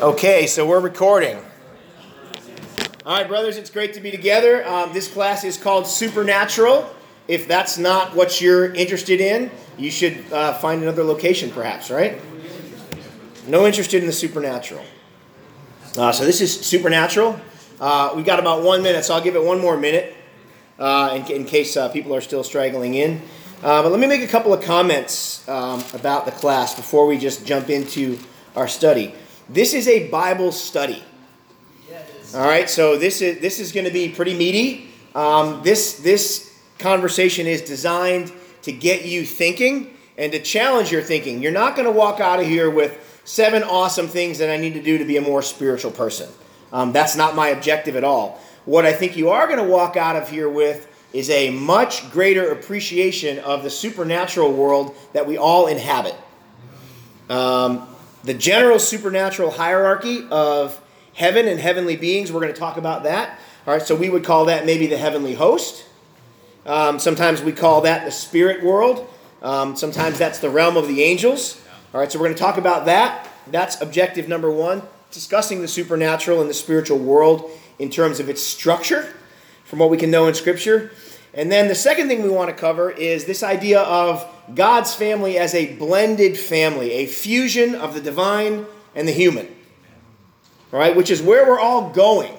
Okay, so we're recording. All right, brothers, it's great to be together. Um, this class is called Supernatural. If that's not what you're interested in, you should uh, find another location, perhaps, right? No interested in the supernatural. Uh, so this is Supernatural. Uh, we got about one minute, so I'll give it one more minute uh, in, in, case uh, people are still straggling in. Uh, but let me make a couple of comments um, about the class before we just jump into our study. This is a Bible study. All right, so this is this is going to be pretty meaty. Um, this this conversation is designed to get you thinking and to challenge your thinking. You're not going to walk out of here with seven awesome things that I need to do to be a more spiritual person. Um, that's not my objective at all. What I think you are going to walk out of here with is a much greater appreciation of the supernatural world that we all inhabit. Um, the general supernatural hierarchy of heaven and heavenly beings. We're going to talk about that. All right, so we would call that maybe the heavenly host. Um, sometimes we call that the spirit world. Um, sometimes that's the realm of the angels. All right, so we're going to talk about that. That's objective number one, discussing the supernatural and the spiritual world in terms of its structure, from what we can know in Scripture. And then the second thing we want to cover is this idea of God's family as a blended family, a fusion of the divine and the human. All right, which is where we're all going,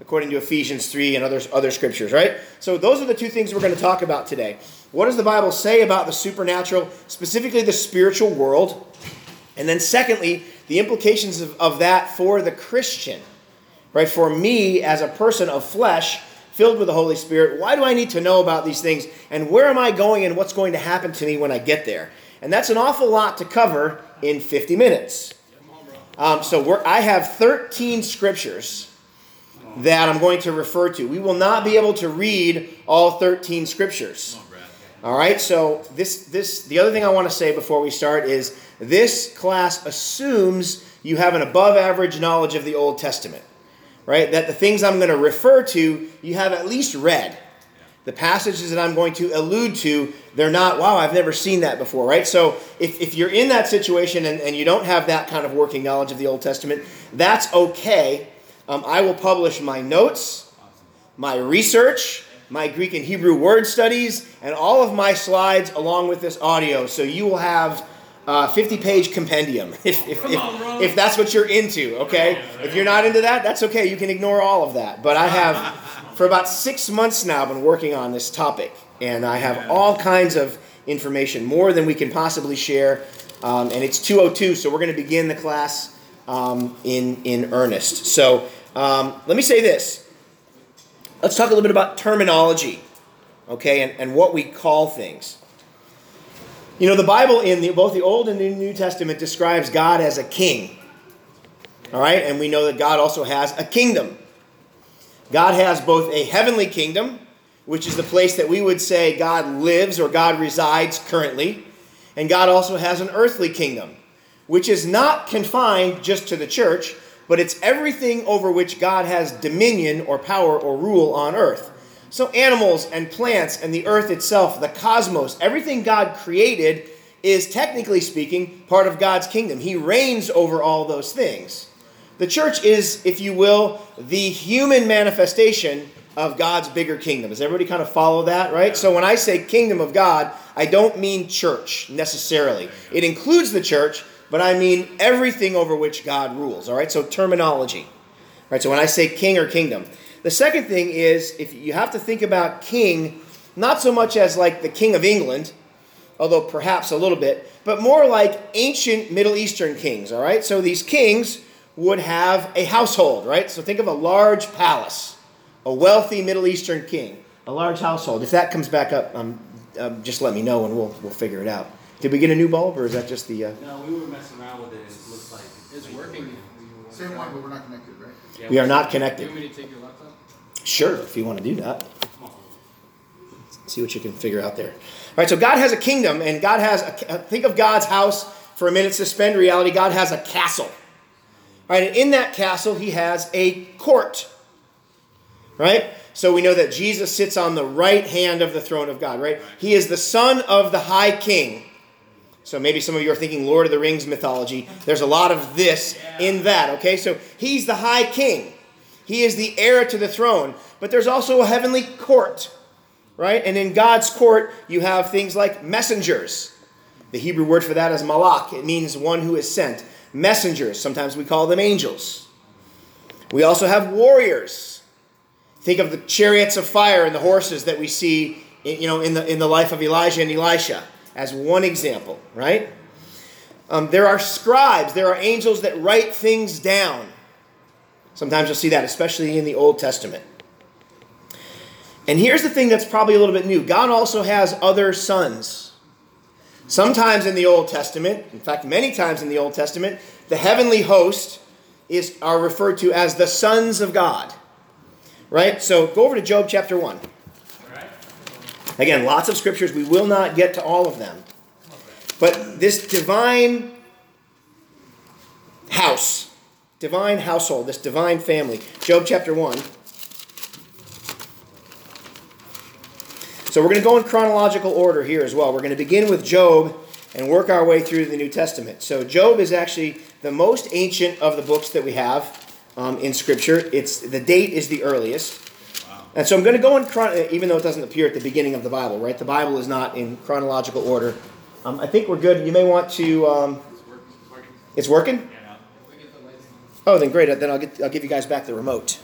according to Ephesians 3 and other, other scriptures, right? So those are the two things we're going to talk about today. What does the Bible say about the supernatural, specifically the spiritual world? And then, secondly, the implications of, of that for the Christian, right? For me as a person of flesh filled with the Holy Spirit. Why do I need to know about these things? And where am I going and what's going to happen to me when I get there? And that's an awful lot to cover in 50 minutes. Um, so I have 13 scriptures that I'm going to refer to. We will not be able to read all 13 scriptures. All right, so this this the other thing I want to say before we start is this class assumes you have an above average knowledge of the Old Testament right? That the things I'm going to refer to, you have at least read. The passages that I'm going to allude to, they're not, wow, I've never seen that before, right? So if, if you're in that situation and, and you don't have that kind of working knowledge of the Old Testament, that's okay. Um, I will publish my notes, my research, my Greek and Hebrew word studies, and all of my slides along with this audio. So you will have uh, 50 page compendium if, if, if, if, that's what you're into, okay? If you're not into that, that's okay. You can ignore all of that. But I have, for about six months now, been working on this topic, and I have all kinds of information, more than we can possibly share. Um, and it's 202, so we're going to begin the class um, in, in earnest. So um, let me say this. Let's talk a little bit about terminology, okay, and, and what we call things. You know, the Bible in the, both the Old and the New Testament describes God as a king. All right? And we know that God also has a kingdom. God has both a heavenly kingdom, which is the place that we would say God lives or God resides currently, and God also has an earthly kingdom, which is not confined just to the church, but it's everything over which God has dominion or power or rule on earth. So, animals and plants and the earth itself, the cosmos, everything God created is technically speaking part of God's kingdom. He reigns over all those things. The church is, if you will, the human manifestation of God's bigger kingdom. Does everybody kind of follow that, right? So when I say kingdom of God, I don't mean church necessarily. It includes the church, but I mean everything over which God rules, all right? So terminology. All right, so when I say king or kingdom, the second thing is if you have to think about king not so much as like the king of England, although perhaps a little bit, but more like ancient Middle Eastern kings, all right? So these kings would have a household, right? So think of a large palace, a wealthy Middle Eastern king, a large household. If that comes back up, um, um, just let me know and we'll, we'll figure it out. Did we get a new bulb or is that just the. Uh... No, we were messing around with it. It looks like it's working. Same one, but we're not connected, right? Yeah, we are not connected. Do you want me to take your laptop? Sure, if you want to do that. See what you can figure out there. All right, so God has a kingdom, and God has a, think of God's house for a minute. Suspend reality. God has a castle. All right, and in that castle, He has a court. Right. So we know that Jesus sits on the right hand of the throne of God. Right. He is the Son of the High King. So maybe some of you are thinking Lord of the Rings mythology. There's a lot of this in that, okay? So he's the high king. He is the heir to the throne. But there's also a heavenly court, right? And in God's court, you have things like messengers. The Hebrew word for that is malak. It means one who is sent. Messengers, sometimes we call them angels. We also have warriors. Think of the chariots of fire and the horses that we see, you know, in the, in the life of Elijah and Elisha as one example, right? Um, there are scribes, there are angels that write things down. Sometimes you'll see that, especially in the Old Testament. And here's the thing that's probably a little bit new God also has other sons. Sometimes in the Old Testament, in fact, many times in the Old Testament, the heavenly host is, are referred to as the sons of God. Right? So go over to Job chapter 1. Again, lots of scriptures. We will not get to all of them. But this divine house, divine household, this divine family, Job chapter 1. So we're going to go in chronological order here as well. We're going to begin with Job and work our way through the New Testament. So Job is actually the most ancient of the books that we have um, in Scripture. It's the date is the earliest. And so I'm going to go in, chron- even though it doesn't appear at the beginning of the Bible, right? The Bible is not in chronological order. Um, I think we're good. You may want to. Um, it's working. Oh, then great. Then I'll get. I'll give you guys back the remote.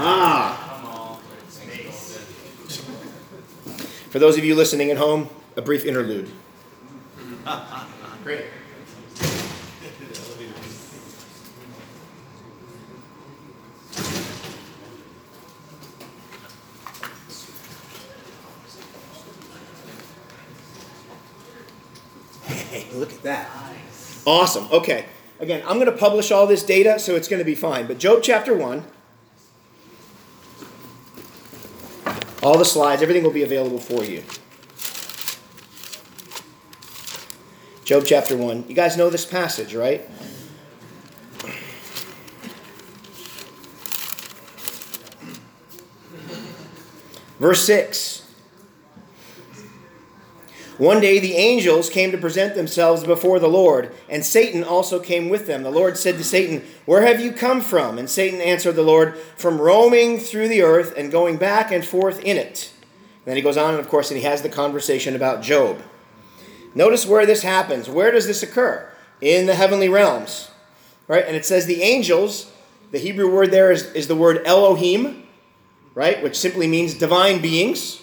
Ah. For those of you listening at home, a brief interlude. Great. Hey, look at that. Awesome. Okay. Again, I'm going to publish all this data, so it's going to be fine. But Job chapter 1, all the slides, everything will be available for you. Job chapter 1. You guys know this passage, right? Verse 6. One day the angels came to present themselves before the Lord, and Satan also came with them. The Lord said to Satan, Where have you come from? And Satan answered the Lord, From roaming through the earth and going back and forth in it. And then he goes on, and of course, and he has the conversation about Job. Notice where this happens. Where does this occur? In the heavenly realms. Right? And it says the angels, the Hebrew word there is, is the word Elohim, right? Which simply means divine beings.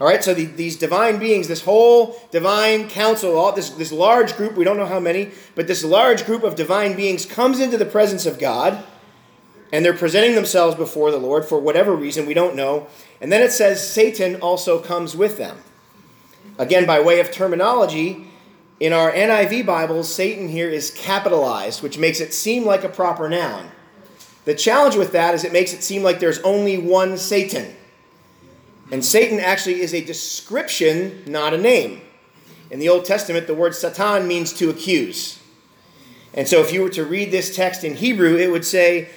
All right, so the, these divine beings, this whole divine council, all this, this large group, we don't know how many, but this large group of divine beings comes into the presence of God, and they're presenting themselves before the Lord for whatever reason, we don't know. And then it says Satan also comes with them. Again, by way of terminology, in our NIV Bibles, Satan here is capitalized, which makes it seem like a proper noun. The challenge with that is it makes it seem like there's only one Satan. And Satan actually is a description, not a name. In the Old Testament, the word Satan means to accuse. And so if you were to read this text in Hebrew, it would say,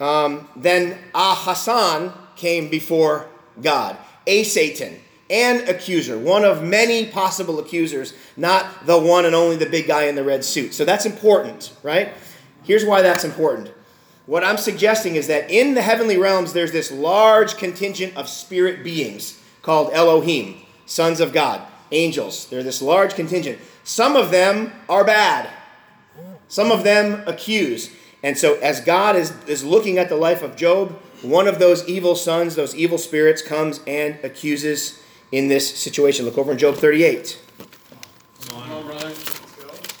um, then HaSatan came before God, a Satan, an accuser, one of many possible accusers, not the one and only the big guy in the red suit. So that's important, right? Here's why that's important. What I'm suggesting is that in the heavenly realms, there's this large contingent of spirit beings called Elohim, sons of God, angels. They're this large contingent. Some of them are bad, some of them accuse. And so, as God is, is looking at the life of Job, one of those evil sons, those evil spirits, comes and accuses in this situation. Look over in Job 38.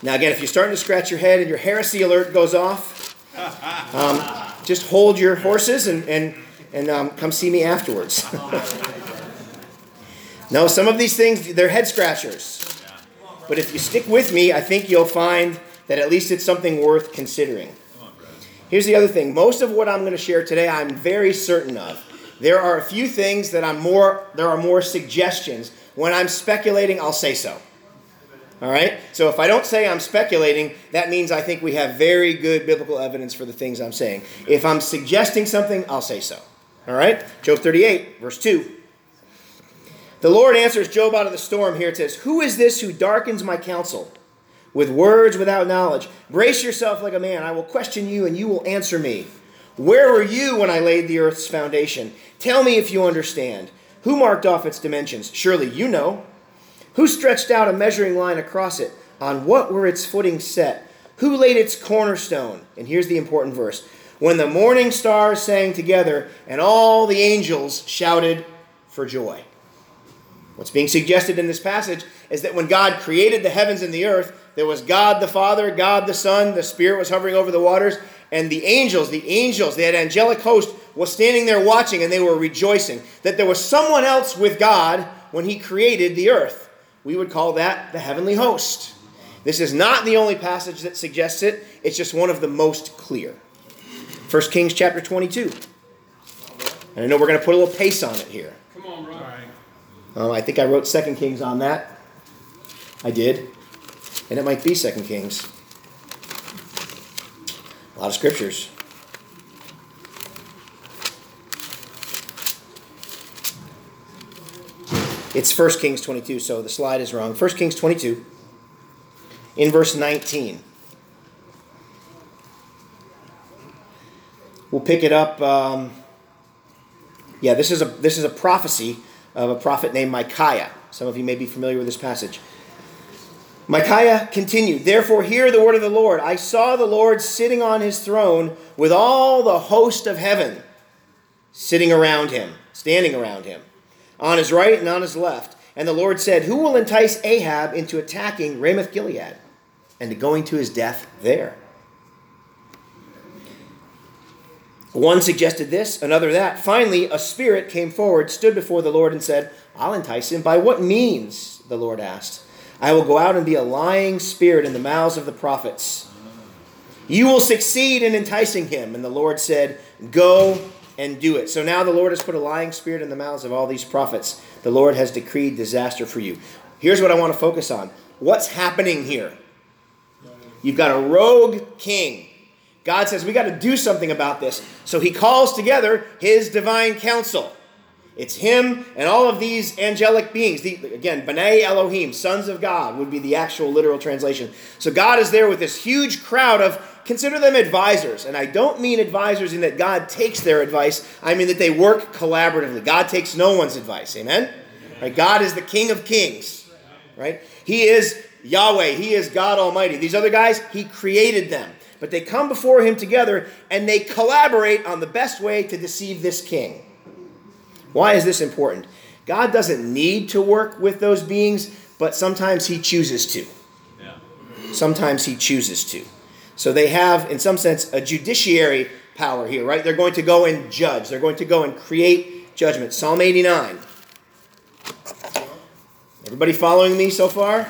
Now, again, if you're starting to scratch your head and your heresy alert goes off, um, just hold your horses and, and, and um, come see me afterwards. no, some of these things, they're head scratchers. But if you stick with me, I think you'll find that at least it's something worth considering. Here's the other thing most of what I'm going to share today, I'm very certain of. There are a few things that I'm more, there are more suggestions. When I'm speculating, I'll say so. All right? So if I don't say I'm speculating, that means I think we have very good biblical evidence for the things I'm saying. If I'm suggesting something, I'll say so. All right? Job 38, verse 2. The Lord answers Job out of the storm here. It says, Who is this who darkens my counsel with words without knowledge? Brace yourself like a man. I will question you, and you will answer me. Where were you when I laid the earth's foundation? Tell me if you understand. Who marked off its dimensions? Surely you know. Who stretched out a measuring line across it? On what were its footings set? Who laid its cornerstone? And here's the important verse. When the morning stars sang together and all the angels shouted for joy. What's being suggested in this passage is that when God created the heavens and the earth, there was God the Father, God the Son, the Spirit was hovering over the waters, and the angels, the angels, that angelic host was standing there watching and they were rejoicing that there was someone else with God when he created the earth. We would call that the heavenly host. This is not the only passage that suggests it, it's just one of the most clear. 1 Kings chapter 22. And I know we're going to put a little pace on it here. Come on, bro. Um, I think I wrote Second Kings on that. I did. And it might be Second Kings. A lot of scriptures. It's 1 Kings 22, so the slide is wrong. 1 Kings 22, in verse 19. We'll pick it up. Um, yeah, this is a this is a prophecy of a prophet named Micaiah. Some of you may be familiar with this passage. Micaiah continued, Therefore, hear the word of the Lord. I saw the Lord sitting on his throne with all the host of heaven sitting around him, standing around him, on his right and on his left. And the Lord said, Who will entice Ahab into attacking Ramoth Gilead and to going to his death there? One suggested this, another that. Finally, a spirit came forward, stood before the Lord, and said, I'll entice him. By what means? The Lord asked. I will go out and be a lying spirit in the mouths of the prophets. You will succeed in enticing him. And the Lord said, Go and do it. So now the Lord has put a lying spirit in the mouths of all these prophets. The Lord has decreed disaster for you. Here's what I want to focus on what's happening here? You've got a rogue king. God says, We got to do something about this. So he calls together his divine council. It's him and all of these angelic beings. The, again, B'nai Elohim, sons of God, would be the actual literal translation. So God is there with this huge crowd of, consider them advisors. And I don't mean advisors in that God takes their advice, I mean that they work collaboratively. God takes no one's advice. Amen? Right? God is the King of kings. Right? He is Yahweh. He is God Almighty. These other guys, He created them. But they come before Him together and they collaborate on the best way to deceive this king. Why is this important? God doesn't need to work with those beings, but sometimes He chooses to. Yeah. Sometimes He chooses to. So they have, in some sense, a judiciary power here, right? They're going to go and judge, they're going to go and create judgment. Psalm 89. Everybody following me so far?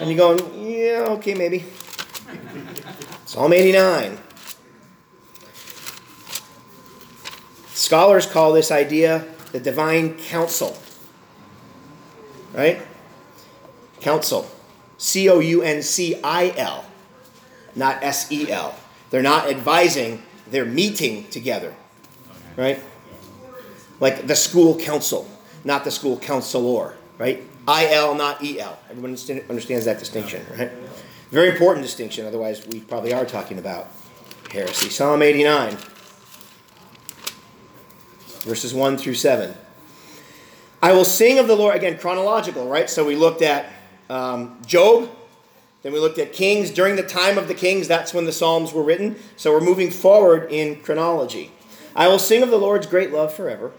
And you're going, yeah, okay, maybe. Psalm 89. Scholars call this idea the divine council. Right? Council. C O U N C I L, not S E L. They're not advising, they're meeting together. Right? Like the school council, not the school counselor. Right? I L, not E L. Everyone understands that distinction, right? Very important distinction, otherwise, we probably are talking about heresy. Psalm 89 verses 1 through 7. I will sing of the Lord, again, chronological, right? So we looked at um, Job, then we looked at Kings. During the time of the Kings, that's when the Psalms were written. So we're moving forward in chronology. I will sing of the Lord's great love forever.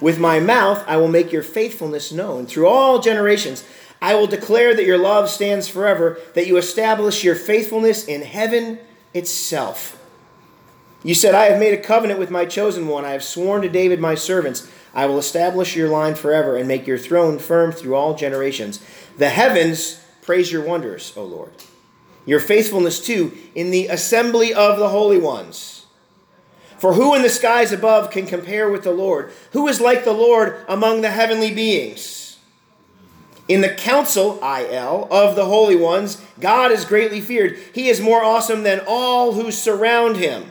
With my mouth, I will make your faithfulness known through all generations. I will declare that your love stands forever, that you establish your faithfulness in heaven itself. You said, I have made a covenant with my chosen one. I have sworn to David, my servants. I will establish your line forever and make your throne firm through all generations. The heavens praise your wonders, O Lord. Your faithfulness, too, in the assembly of the holy ones. For who in the skies above can compare with the Lord? Who is like the Lord among the heavenly beings? In the council, IL, of the holy ones, God is greatly feared. He is more awesome than all who surround him.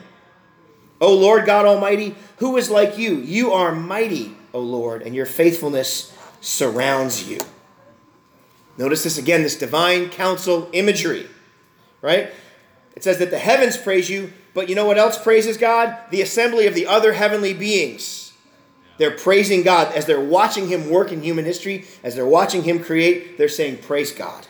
O Lord God Almighty, who is like you? You are mighty, O Lord, and your faithfulness surrounds you. Notice this again, this divine council imagery, right? It says that the heavens praise you, but you know what else praises God? The assembly of the other heavenly beings. They're praising God as they're watching Him work in human history, as they're watching Him create, they're saying, Praise God.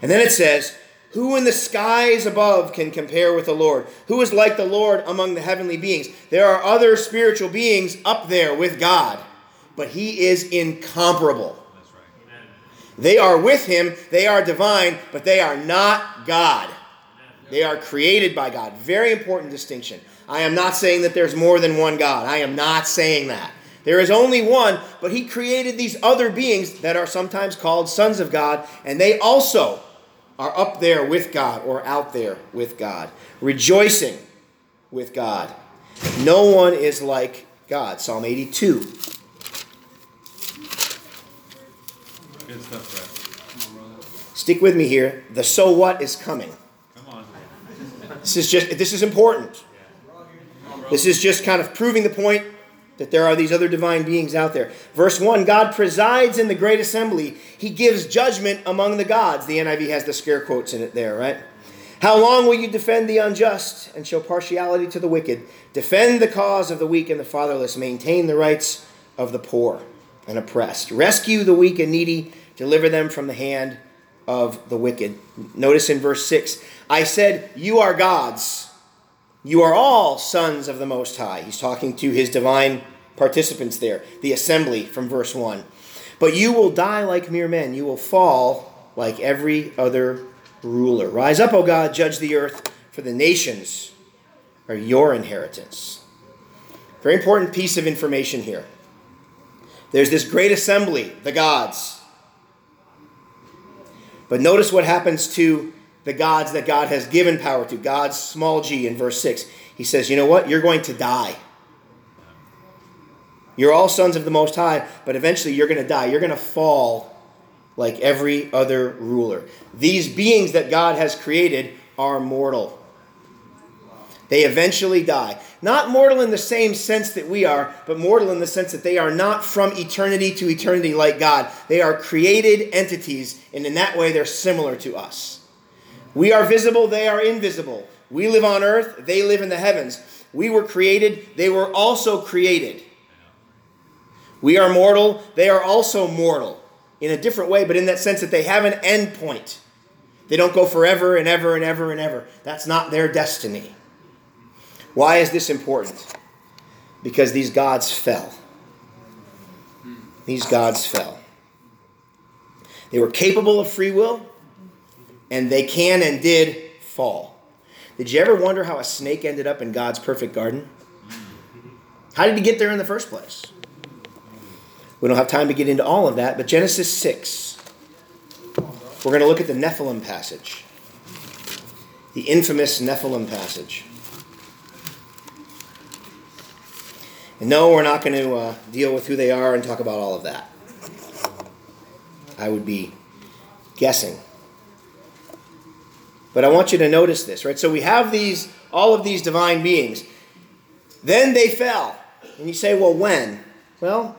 And then it says, Who in the skies above can compare with the Lord? Who is like the Lord among the heavenly beings? There are other spiritual beings up there with God, but He is incomparable. They are with Him, they are divine, but they are not God. They are created by God. Very important distinction. I am not saying that there's more than one God. I am not saying that. There is only one, but He created these other beings that are sometimes called sons of God, and they also are up there with God or out there with God, rejoicing with God. No one is like God. Psalm 82. Good stuff, Brad. Stick with me here. The so what is coming. Come on. This is just this is important. This is just kind of proving the point that there are these other divine beings out there. Verse 1 God presides in the great assembly. He gives judgment among the gods. The NIV has the scare quotes in it there, right? How long will you defend the unjust and show partiality to the wicked? Defend the cause of the weak and the fatherless. Maintain the rights of the poor and oppressed. Rescue the weak and needy. Deliver them from the hand of the wicked. Notice in verse 6 I said, You are gods. You are all sons of the Most High. He's talking to his divine participants there, the assembly from verse 1. But you will die like mere men. You will fall like every other ruler. Rise up, O God, judge the earth, for the nations are your inheritance. Very important piece of information here. There's this great assembly, the gods. But notice what happens to the gods that God has given power to. God's small g in verse 6. He says, You know what? You're going to die. You're all sons of the Most High, but eventually you're going to die. You're going to fall like every other ruler. These beings that God has created are mortal. They eventually die. Not mortal in the same sense that we are, but mortal in the sense that they are not from eternity to eternity like God. They are created entities, and in that way they're similar to us. We are visible, they are invisible. We live on earth, they live in the heavens. We were created, they were also created. We are mortal, they are also mortal in a different way, but in that sense that they have an end point. They don't go forever and ever and ever and ever. That's not their destiny. Why is this important? Because these gods fell. These gods fell. They were capable of free will, and they can and did fall. Did you ever wonder how a snake ended up in God's perfect garden? How did he get there in the first place? We don't have time to get into all of that, but Genesis 6. We're going to look at the Nephilim passage, the infamous Nephilim passage. No, we're not going to uh, deal with who they are and talk about all of that. I would be guessing. But I want you to notice this, right? So we have these, all of these divine beings. Then they fell. And you say, well, when? Well,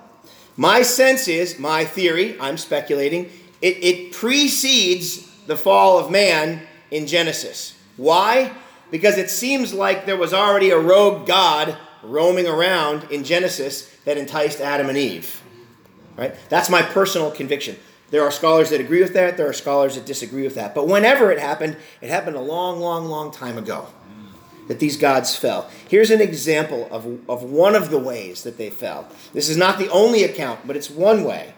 my sense is, my theory, I'm speculating, it, it precedes the fall of man in Genesis. Why? Because it seems like there was already a rogue God roaming around in Genesis that enticed Adam and Eve. Right? That's my personal conviction. There are scholars that agree with that, there are scholars that disagree with that. But whenever it happened, it happened a long, long, long time ago that these gods fell. Here's an example of, of one of the ways that they fell. This is not the only account, but it's one way.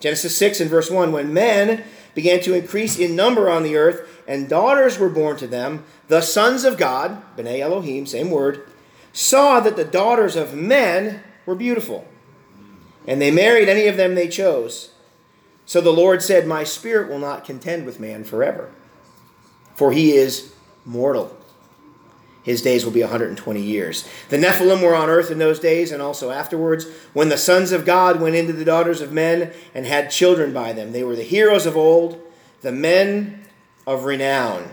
Genesis 6 and verse 1 When men began to increase in number on the earth, and daughters were born to them, the sons of God, B'nai Elohim, same word, saw that the daughters of men were beautiful. And they married any of them they chose. So the Lord said, My spirit will not contend with man forever, for he is mortal. His days will be 120 years. The Nephilim were on earth in those days and also afterwards, when the sons of God went into the daughters of men and had children by them. They were the heroes of old, the men of renown.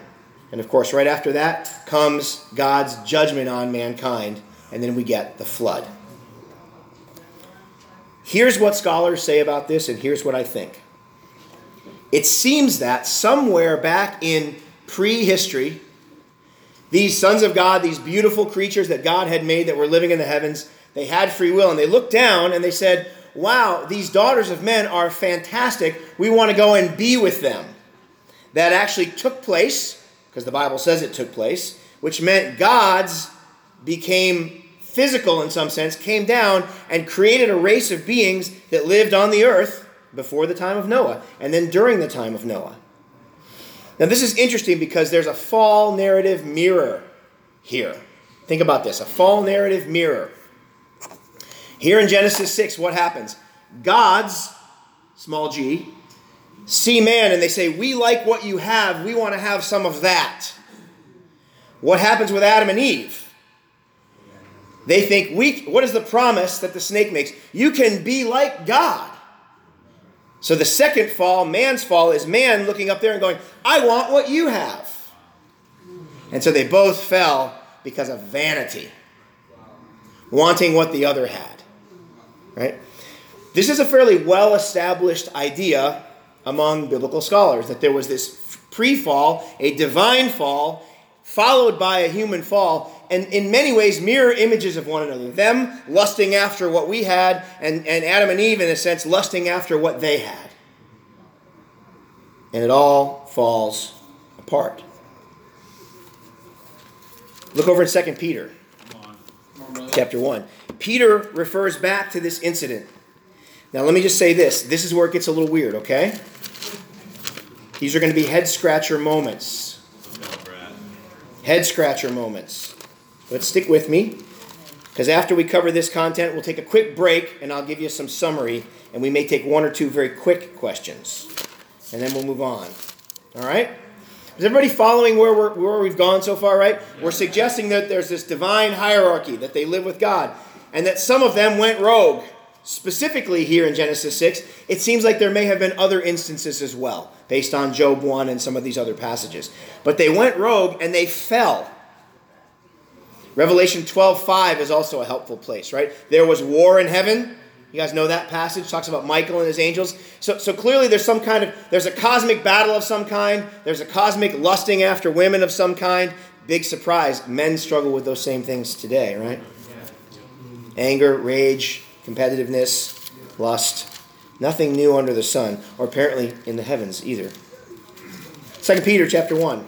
And of course, right after that comes God's judgment on mankind, and then we get the flood. Here's what scholars say about this, and here's what I think. It seems that somewhere back in prehistory, these sons of God, these beautiful creatures that God had made that were living in the heavens, they had free will, and they looked down and they said, Wow, these daughters of men are fantastic. We want to go and be with them. That actually took place, because the Bible says it took place, which meant gods became physical in some sense, came down and created a race of beings that lived on the earth before the time of Noah and then during the time of Noah. Now, this is interesting because there's a fall narrative mirror here. Think about this a fall narrative mirror. Here in Genesis 6, what happens? Gods, small g, see man and they say, We like what you have, we want to have some of that. What happens with Adam and Eve? They think, we, what is the promise that the snake makes? You can be like God. So the second fall, man's fall, is man looking up there and going, I want what you have. And so they both fell because of vanity, wanting what the other had. Right? This is a fairly well established idea among biblical scholars that there was this pre fall, a divine fall, followed by a human fall, and in many ways mirror images of one another. Them lusting after what we had, and, and Adam and Eve, in a sense, lusting after what they had. And it all falls apart. Look over in 2 Peter, chapter 1. Peter refers back to this incident. Now, let me just say this. This is where it gets a little weird, okay? These are going to be head scratcher moments. Head scratcher moments. But stick with me, because after we cover this content, we'll take a quick break and I'll give you some summary, and we may take one or two very quick questions. And then we'll move on. All right? Is everybody following where, we're, where we've gone so far, right? We're suggesting that there's this divine hierarchy, that they live with God, and that some of them went rogue. Specifically, here in Genesis 6, it seems like there may have been other instances as well, based on Job 1 and some of these other passages. But they went rogue and they fell. Revelation 12:5 is also a helpful place, right? There was war in heaven. You guys know that passage talks about Michael and his angels. So, so clearly there's some kind of there's a cosmic battle of some kind. There's a cosmic lusting after women of some kind. Big surprise, men struggle with those same things today, right? Anger, rage, competitiveness, lust. Nothing new under the sun, or apparently in the heavens either. 2 Peter chapter 1.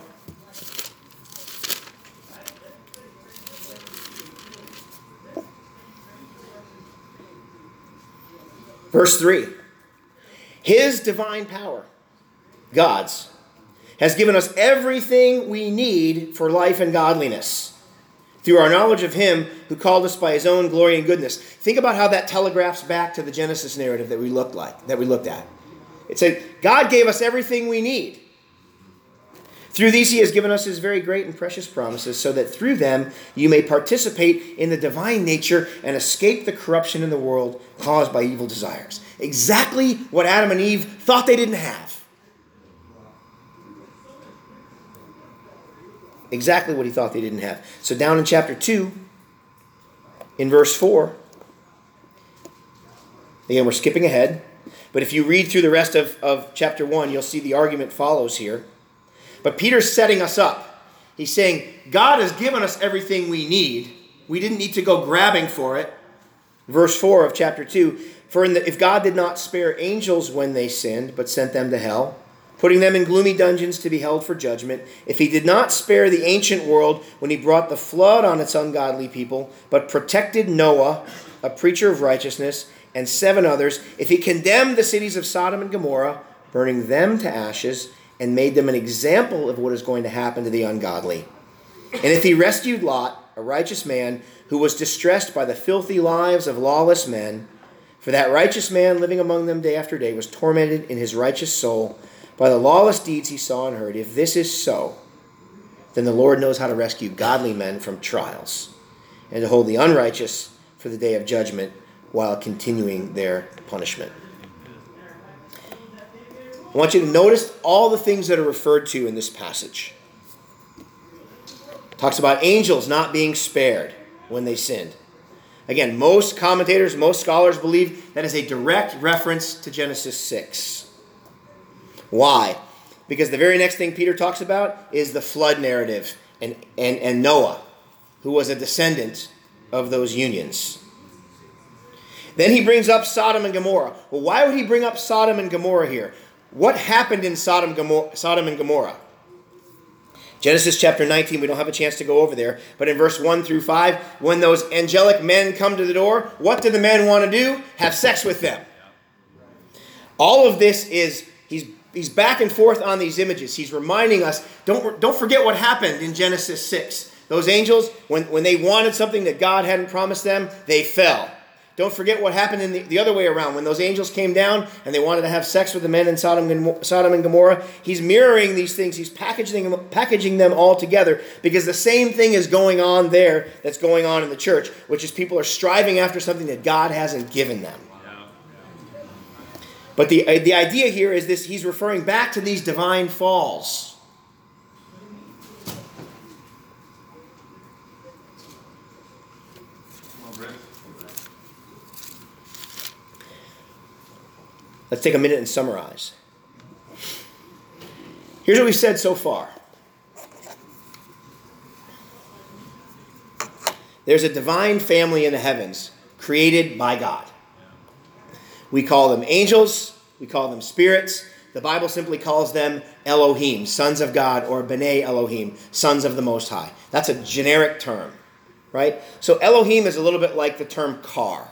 Verse 3 His divine power, God's, has given us everything we need for life and godliness through our knowledge of Him who called us by His own glory and goodness. Think about how that telegraphs back to the Genesis narrative that we looked like, that we looked at. It said, God gave us everything we need. Through these, He has given us His very great and precious promises, so that through them you may participate in the divine nature and escape the corruption in the world caused by evil desires. Exactly what Adam and Eve thought they didn't have. Exactly what he thought they didn't have. So, down in chapter 2, in verse 4, again, we're skipping ahead, but if you read through the rest of, of chapter 1, you'll see the argument follows here. But Peter's setting us up. He's saying, God has given us everything we need. We didn't need to go grabbing for it. Verse 4 of chapter 2 For the, if God did not spare angels when they sinned, but sent them to hell, putting them in gloomy dungeons to be held for judgment, if he did not spare the ancient world when he brought the flood on its ungodly people, but protected Noah, a preacher of righteousness, and seven others, if he condemned the cities of Sodom and Gomorrah, burning them to ashes, and made them an example of what is going to happen to the ungodly. And if he rescued Lot, a righteous man, who was distressed by the filthy lives of lawless men, for that righteous man living among them day after day was tormented in his righteous soul by the lawless deeds he saw and heard. If this is so, then the Lord knows how to rescue godly men from trials and to hold the unrighteous for the day of judgment while continuing their punishment. I want you to notice all the things that are referred to in this passage. It talks about angels not being spared when they sinned. Again, most commentators, most scholars believe that is a direct reference to Genesis 6. Why? Because the very next thing Peter talks about is the flood narrative and, and, and Noah, who was a descendant of those unions. Then he brings up Sodom and Gomorrah. Well, why would he bring up Sodom and Gomorrah here? What happened in Sodom, Gomorrah, Sodom and Gomorrah? Genesis chapter 19, we don't have a chance to go over there, but in verse 1 through 5, when those angelic men come to the door, what do the men want to do? Have sex with them. All of this is, he's, back and forth on these images. He's reminding us, don't, don't forget what happened in Genesis 6. Those angels, when, when they wanted something that God hadn't promised them, they fell. Don't forget what happened in the, the other way around. When those angels came down and they wanted to have sex with the men in Sodom and, Sodom and Gomorrah, he's mirroring these things. He's packaging, packaging them all together because the same thing is going on there that's going on in the church, which is people are striving after something that God hasn't given them. But the, uh, the idea here is this he's referring back to these divine falls. Let's take a minute and summarize. Here's what we've said so far there's a divine family in the heavens created by God. We call them angels, we call them spirits. The Bible simply calls them Elohim, sons of God, or B'nai Elohim, sons of the Most High. That's a generic term, right? So Elohim is a little bit like the term car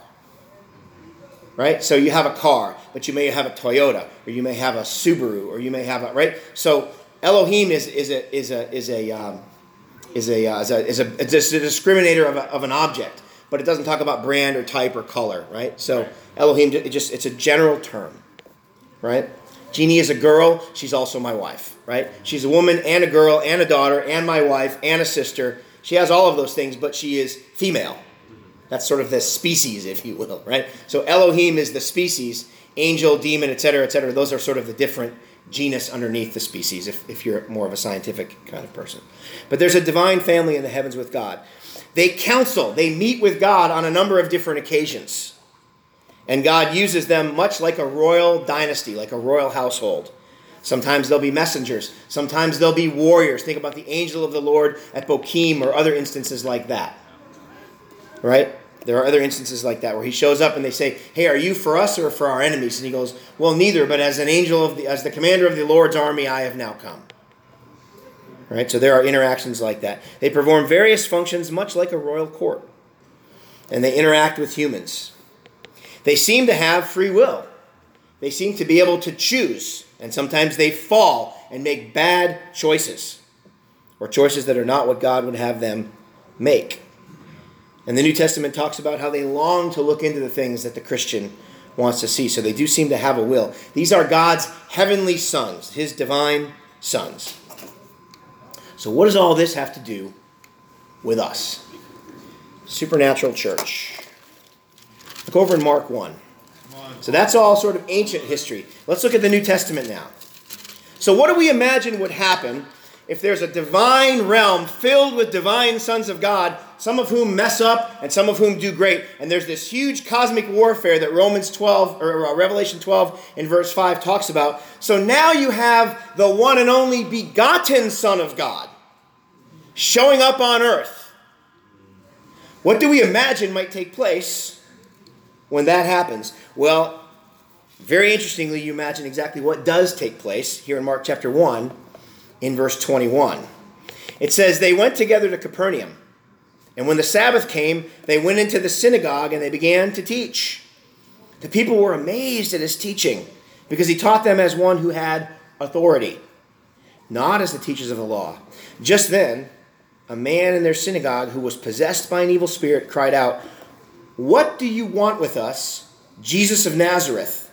right? So you have a car, but you may have a Toyota, or you may have a Subaru, or you may have a right. So Elohim is is a is a is a um, is a, uh, is a, is a, is a discriminator of, a, of an object, but it doesn't talk about brand or type or color, right? So Elohim, it just it's a general term, right? Jeannie is a girl. She's also my wife, right? She's a woman and a girl and a daughter and my wife and a sister. She has all of those things, but she is female, that's sort of the species, if you will, right? So Elohim is the species, angel, demon, etc., etc. Those are sort of the different genus underneath the species, if, if you're more of a scientific kind of person. But there's a divine family in the heavens with God. They counsel, they meet with God on a number of different occasions. And God uses them much like a royal dynasty, like a royal household. Sometimes they'll be messengers. Sometimes they'll be warriors. Think about the angel of the Lord at Bochim or other instances like that. Right? There are other instances like that where he shows up and they say, "Hey, are you for us or for our enemies?" And he goes, "Well, neither, but as an angel of the as the commander of the Lord's army, I have now come." Right? So there are interactions like that. They perform various functions much like a royal court. And they interact with humans. They seem to have free will. They seem to be able to choose, and sometimes they fall and make bad choices or choices that are not what God would have them make. And the New Testament talks about how they long to look into the things that the Christian wants to see. So they do seem to have a will. These are God's heavenly sons, his divine sons. So, what does all this have to do with us? Supernatural church. Look over in Mark 1. So, that's all sort of ancient history. Let's look at the New Testament now. So, what do we imagine would happen if there's a divine realm filled with divine sons of God, some of whom mess up and some of whom do great, and there's this huge cosmic warfare that Romans 12 or uh, Revelation 12 in verse 5 talks about. So now you have the one and only begotten Son of God showing up on earth. What do we imagine might take place when that happens? Well, very interestingly, you imagine exactly what does take place here in Mark chapter 1 in verse 21. It says, They went together to Capernaum. And when the Sabbath came, they went into the synagogue and they began to teach. The people were amazed at his teaching because he taught them as one who had authority, not as the teachers of the law. Just then, a man in their synagogue who was possessed by an evil spirit cried out, What do you want with us, Jesus of Nazareth?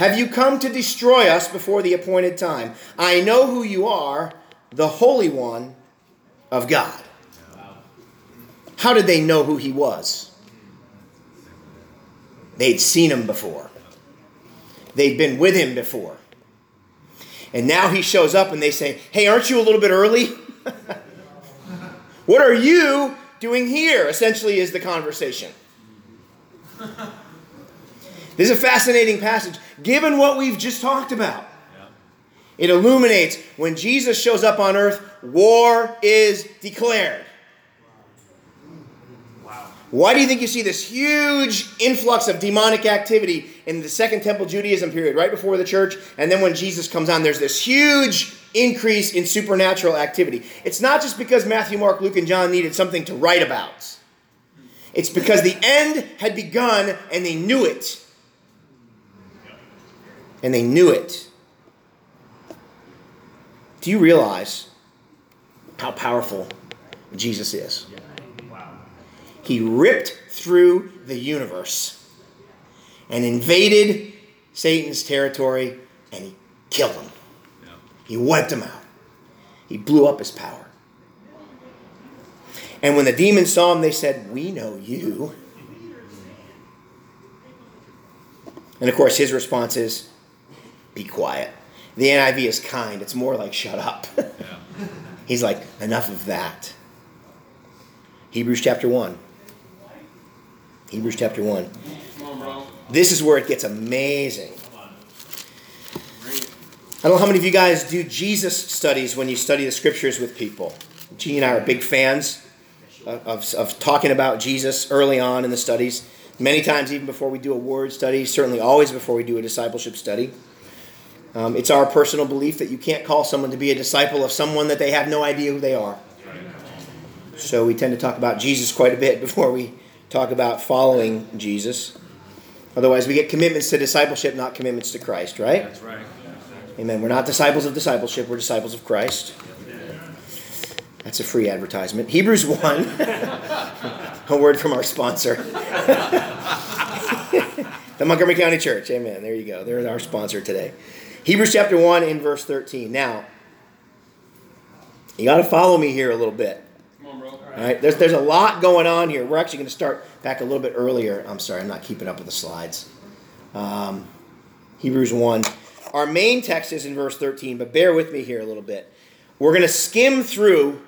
Have you come to destroy us before the appointed time? I know who you are, the Holy One of God. How did they know who he was? They'd seen him before, they'd been with him before. And now he shows up and they say, Hey, aren't you a little bit early? what are you doing here? Essentially, is the conversation. This is a fascinating passage, given what we've just talked about. Yeah. It illuminates when Jesus shows up on earth, war is declared. Why do you think you see this huge influx of demonic activity in the Second Temple Judaism period, right before the church? And then when Jesus comes on, there's this huge increase in supernatural activity. It's not just because Matthew, Mark, Luke, and John needed something to write about, it's because the end had begun and they knew it. And they knew it. Do you realize how powerful Jesus is? He ripped through the universe and invaded Satan's territory and he killed him. He wiped him out. He blew up his power. And when the demons saw him, they said, We know you. And of course, his response is, Be quiet. The NIV is kind. It's more like, Shut up. Yeah. He's like, Enough of that. Hebrews chapter 1. Hebrews chapter 1. On. This is where it gets amazing. I don't know how many of you guys do Jesus studies when you study the scriptures with people. G and I are big fans of, of, of talking about Jesus early on in the studies. Many times, even before we do a word study, certainly always before we do a discipleship study. Um, it's our personal belief that you can't call someone to be a disciple of someone that they have no idea who they are. So we tend to talk about Jesus quite a bit before we talk about following Jesus. Otherwise, we get commitments to discipleship, not commitments to Christ, right? That's right. Amen. We're not disciples of discipleship, we're disciples of Christ. That's a free advertisement. Hebrews 1, a word from our sponsor. the Montgomery County Church. Amen. There you go. They're our sponsor today. Hebrews chapter 1 in verse 13. Now, you got to follow me here a little bit. Come on, bro. All right, there's, there's a lot going on here. We're actually going to start back a little bit earlier. I'm sorry, I'm not keeping up with the slides. Um, Hebrews 1. Our main text is in verse 13, but bear with me here a little bit. We're going to skim through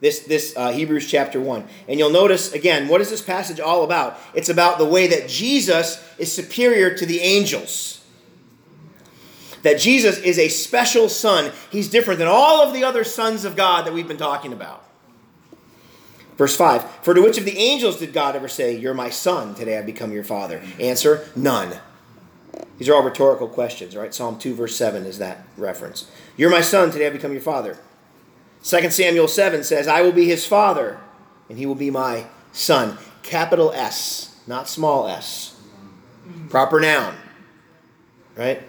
this, this uh, Hebrews chapter 1. And you'll notice, again, what is this passage all about? It's about the way that Jesus is superior to the angels that Jesus is a special son. He's different than all of the other sons of God that we've been talking about. Verse 5 For to which of the angels did God ever say, You're my son, today I become your father? Answer, none. These are all rhetorical questions, right? Psalm 2, verse 7 is that reference. You're my son, today I become your father. 2 Samuel 7 says, I will be his father, and he will be my son. Capital S, not small s. Proper noun, right?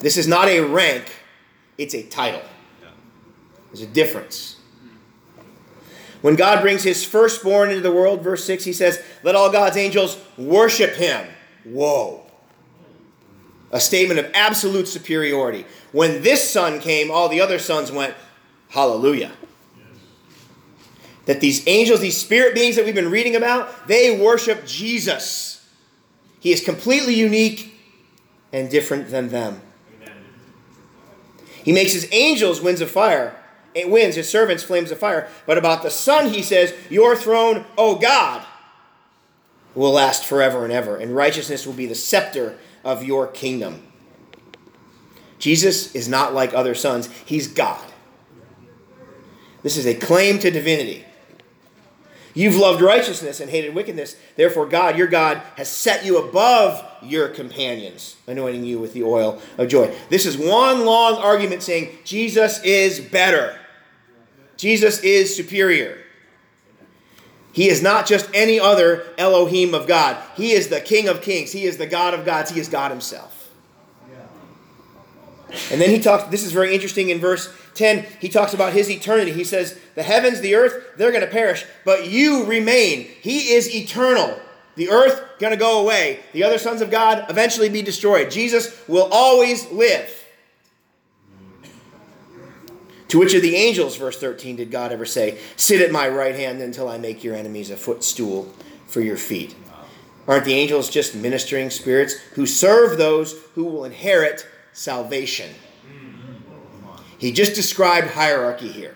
This is not a rank, it's a title. There's a difference. When God brings his firstborn into the world, verse 6, he says, Let all God's angels worship him. Whoa. A statement of absolute superiority. When this son came, all the other sons went, Hallelujah. That these angels, these spirit beings that we've been reading about, they worship Jesus. He is completely unique and different than them. He makes his angels winds of fire, It winds his servants flames of fire. But about the Son, he says, Your throne, O God, will last forever and ever, and righteousness will be the scepter of your kingdom. Jesus is not like other sons, he's God. This is a claim to divinity. You've loved righteousness and hated wickedness. Therefore, God, your God, has set you above your companions, anointing you with the oil of joy. This is one long argument saying Jesus is better, Jesus is superior. He is not just any other Elohim of God. He is the King of kings. He is the God of gods. He is God Himself. And then he talks, this is very interesting in verse 10. He talks about his eternity. He says, The heavens, the earth, they're going to perish, but you remain. He is eternal. The earth going to go away. The other sons of God eventually be destroyed. Jesus will always live. To which of the angels, verse 13, did God ever say, Sit at my right hand until I make your enemies a footstool for your feet? Aren't the angels just ministering spirits who serve those who will inherit salvation? He just described hierarchy here.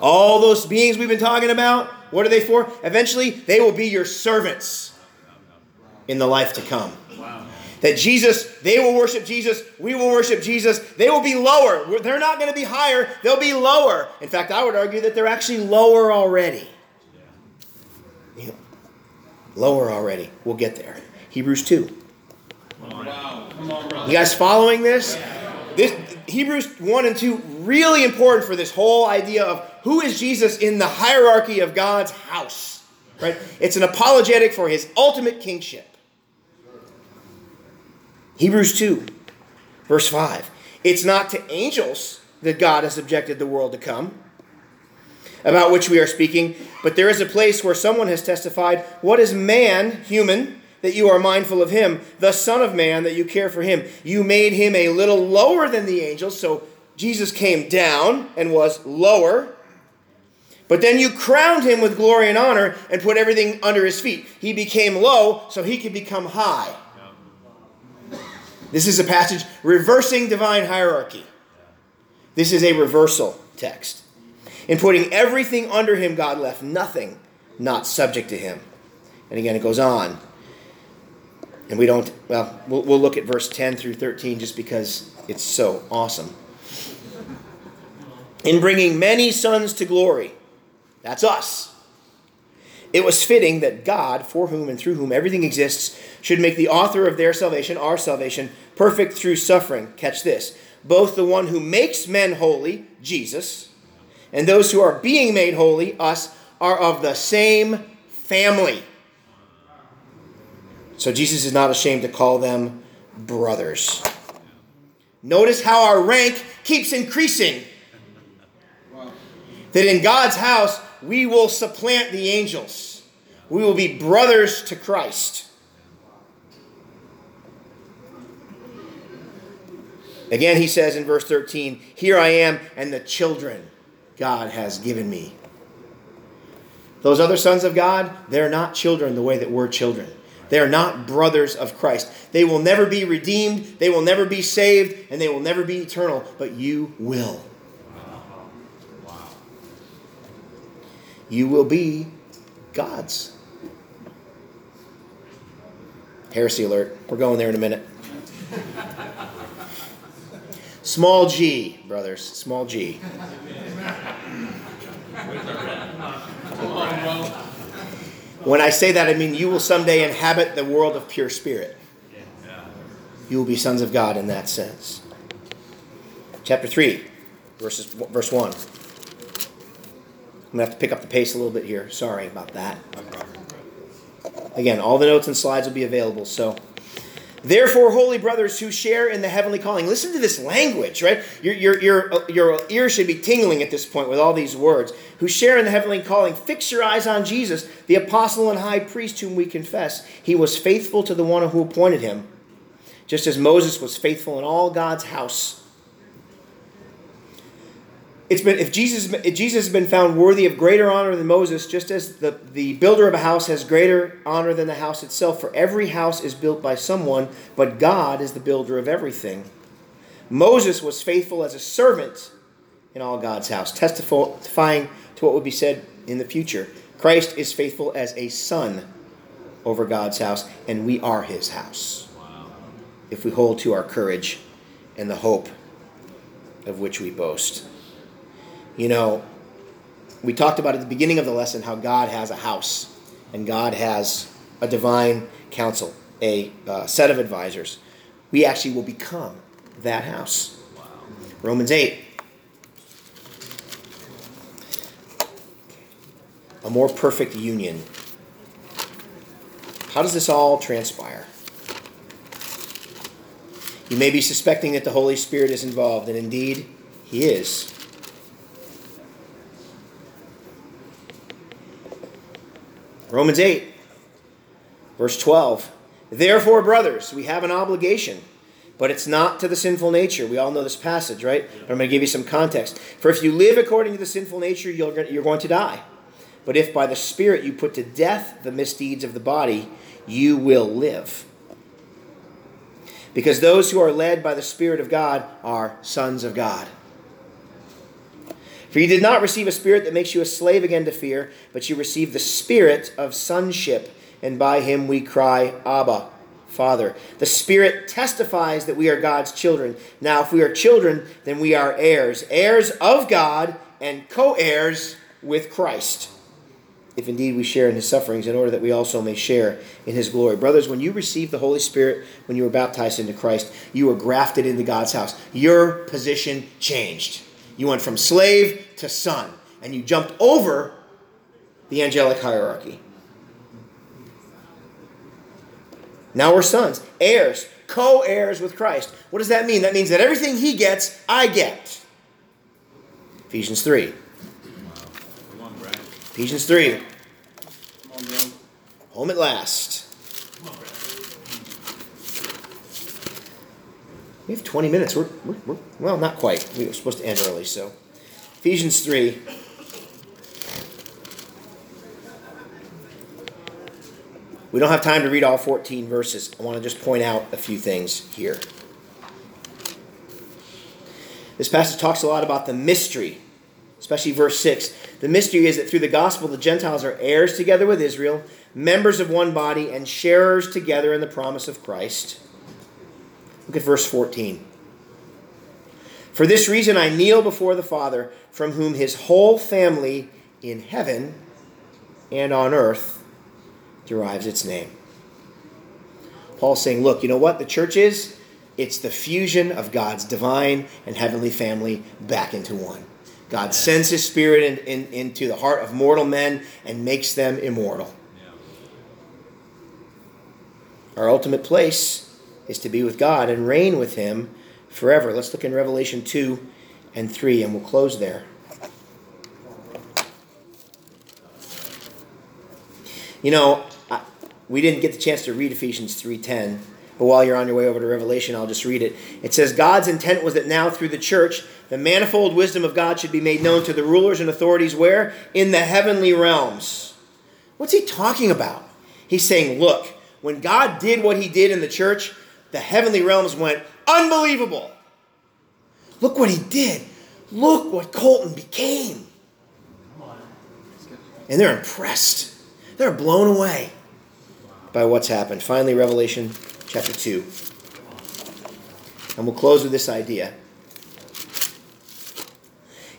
All those beings we've been talking about, what are they for? Eventually, they will be your servants. in the life to come. Wow. That Jesus, they will worship Jesus, we will worship Jesus. They will be lower. They're not going to be higher, they'll be lower. In fact, I would argue that they're actually lower already. Yeah. Lower already. We'll get there. Hebrews 2. Wow. You guys following this? This Hebrews 1 and 2 really important for this whole idea of who is Jesus in the hierarchy of God's house. Right? It's an apologetic for his ultimate kingship. Hebrews 2 verse 5. It's not to angels that God has subjected the world to come, about which we are speaking, but there is a place where someone has testified, What is man, human, that you are mindful of him, the Son of Man, that you care for him? You made him a little lower than the angels, so Jesus came down and was lower. But then you crowned him with glory and honor and put everything under his feet. He became low so he could become high. This is a passage reversing divine hierarchy. This is a reversal text. In putting everything under him, God left nothing not subject to him. And again, it goes on. And we don't, well, we'll, we'll look at verse 10 through 13 just because it's so awesome. In bringing many sons to glory, that's us. It was fitting that God, for whom and through whom everything exists, should make the author of their salvation, our salvation, perfect through suffering. Catch this. Both the one who makes men holy, Jesus, and those who are being made holy, us, are of the same family. So Jesus is not ashamed to call them brothers. Notice how our rank keeps increasing. That in God's house, we will supplant the angels. We will be brothers to Christ. Again, he says in verse 13, Here I am and the children God has given me. Those other sons of God, they're not children the way that we're children. They are not brothers of Christ. They will never be redeemed, they will never be saved, and they will never be eternal, but you will. You will be God's. Heresy alert. We're going there in a minute. Small g, brothers. Small g. When I say that, I mean you will someday inhabit the world of pure spirit. You will be sons of God in that sense. Chapter 3, verses, verse 1. I'm to have to pick up the pace a little bit here. Sorry about that. Again, all the notes and slides will be available. So, therefore, holy brothers who share in the heavenly calling, listen to this language, right? Your, your, your, uh, your ears should be tingling at this point with all these words. Who share in the heavenly calling, fix your eyes on Jesus, the apostle and high priest whom we confess. He was faithful to the one who appointed him, just as Moses was faithful in all God's house. It's been if Jesus if Jesus has been found worthy of greater honor than Moses, just as the, the builder of a house has greater honor than the house itself, for every house is built by someone, but God is the builder of everything. Moses was faithful as a servant in all God's house, testifying to what would be said in the future. Christ is faithful as a son over God's house, and we are his house. If we hold to our courage and the hope of which we boast. You know, we talked about at the beginning of the lesson how God has a house and God has a divine council, a uh, set of advisors. We actually will become that house. Romans 8. A more perfect union. How does this all transpire? You may be suspecting that the Holy Spirit is involved, and indeed, He is. Romans 8, verse 12. Therefore, brothers, we have an obligation, but it's not to the sinful nature. We all know this passage, right? But I'm going to give you some context. For if you live according to the sinful nature, you're going to die. But if by the Spirit you put to death the misdeeds of the body, you will live. Because those who are led by the Spirit of God are sons of God. For you did not receive a spirit that makes you a slave again to fear, but you received the spirit of sonship, and by him we cry, Abba, Father. The Spirit testifies that we are God's children. Now, if we are children, then we are heirs, heirs of God and co heirs with Christ. If indeed we share in his sufferings, in order that we also may share in his glory. Brothers, when you received the Holy Spirit, when you were baptized into Christ, you were grafted into God's house. Your position changed. You went from slave to son, and you jumped over the angelic hierarchy. Now we're sons, heirs, co heirs with Christ. What does that mean? That means that everything he gets, I get. Ephesians 3. Come on, Ephesians 3. On. Home at last. We have 20 minutes. We're, we're, we're, well, not quite. We were supposed to end early, so. Ephesians 3. We don't have time to read all 14 verses. I want to just point out a few things here. This passage talks a lot about the mystery, especially verse 6. The mystery is that through the gospel, the Gentiles are heirs together with Israel, members of one body, and sharers together in the promise of Christ. Look at verse 14. For this reason I kneel before the Father, from whom his whole family in heaven and on earth derives its name. Paul's saying, look, you know what the church is? It's the fusion of God's divine and heavenly family back into one. God sends his spirit in, in- into the heart of mortal men and makes them immortal. Our ultimate place is to be with God and reign with him forever. Let's look in Revelation 2 and 3, and we'll close there. You know, I, we didn't get the chance to read Ephesians 3:10, but while you're on your way over to Revelation, I'll just read it. It says God's intent was that now through the church, the manifold wisdom of God should be made known to the rulers and authorities where in the heavenly realms. What's he talking about? He's saying, look, when God did what he did in the church, the heavenly realms went unbelievable. Look what he did. Look what Colton became. And they're impressed. They're blown away by what's happened. Finally, Revelation chapter 2. And we'll close with this idea.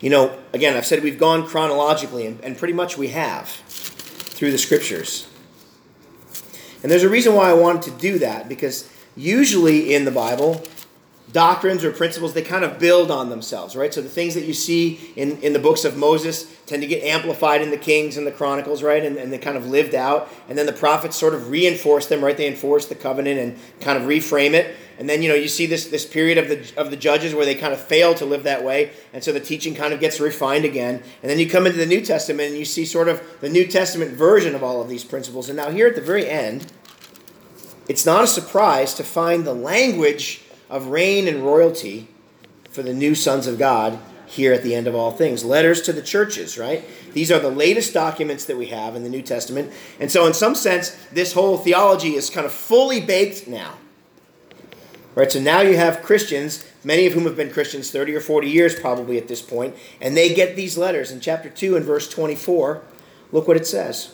You know, again, I've said we've gone chronologically, and, pretty much we have through the scriptures. And there's a reason why I wanted to do that, because usually in the Bible, doctrines or principles, they kind of build on themselves, right? So the things that you see in, in the books of Moses tend to get amplified in the Kings and the Chronicles, right? And, and they kind of lived out. And then the prophets sort of reinforce them, right? They enforce the covenant and kind of reframe it. And then, you know, you see this, this period of the, of the judges where they kind of fail to live that way. And so the teaching kind of gets refined again. And then you come into the New Testament and you see sort of the New Testament version of all of these principles. And now here at the very end, it's not a surprise to find the language of reign and royalty for the new sons of God here at the end of all things. Letters to the churches, right? These are the latest documents that we have in the New Testament. And so, in some sense, this whole theology is kind of fully baked now. Right? So now you have Christians, many of whom have been Christians 30 or 40 years probably at this point, and they get these letters. In chapter 2 and verse 24, look what it says.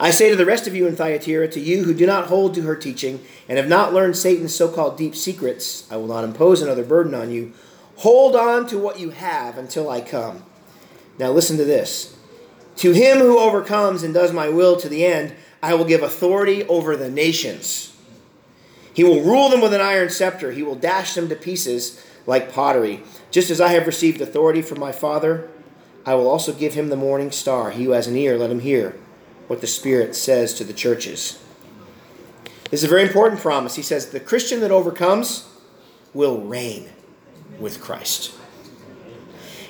I say to the rest of you in Thyatira, to you who do not hold to her teaching and have not learned Satan's so called deep secrets, I will not impose another burden on you. Hold on to what you have until I come. Now listen to this. To him who overcomes and does my will to the end, I will give authority over the nations. He will rule them with an iron scepter, he will dash them to pieces like pottery. Just as I have received authority from my Father, I will also give him the morning star. He who has an ear, let him hear what the Spirit says to the churches. This is a very important promise. He says, The Christian that overcomes will reign with Christ.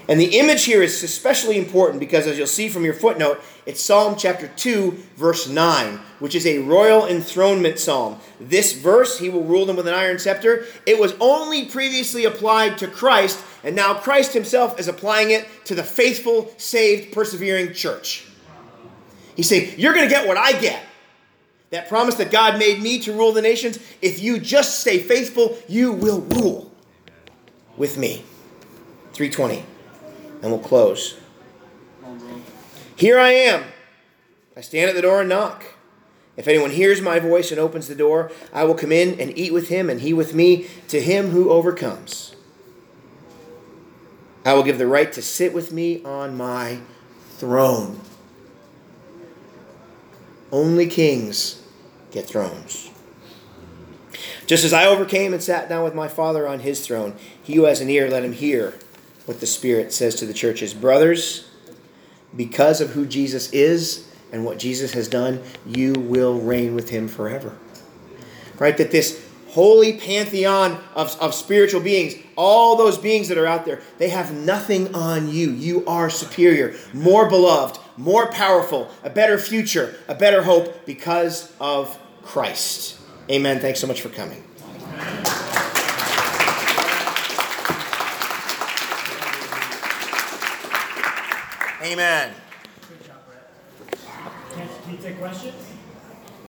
And the image here is especially important because, as you'll see from your footnote, it's Psalm chapter 2, verse 9, which is a royal enthronement psalm. This verse, He will rule them with an iron scepter, it was only previously applied to Christ, and now Christ Himself is applying it to the faithful, saved, persevering church. He's saying, You're going to get what I get. That promise that God made me to rule the nations. If you just stay faithful, you will rule with me. 320. And we'll close. Here I am. I stand at the door and knock. If anyone hears my voice and opens the door, I will come in and eat with him, and he with me. To him who overcomes, I will give the right to sit with me on my throne. Only kings get thrones. Just as I overcame and sat down with my Father on his throne, he who has an ear, let him hear what the Spirit says to the churches. Brothers, because of who Jesus is and what Jesus has done, you will reign with him forever. Right? That this holy pantheon of, of spiritual beings, all those beings that are out there, they have nothing on you. You are superior, more beloved, more powerful, a better future, a better hope because of Christ. Amen. Thanks so much for coming. Amen. Can, can you take questions?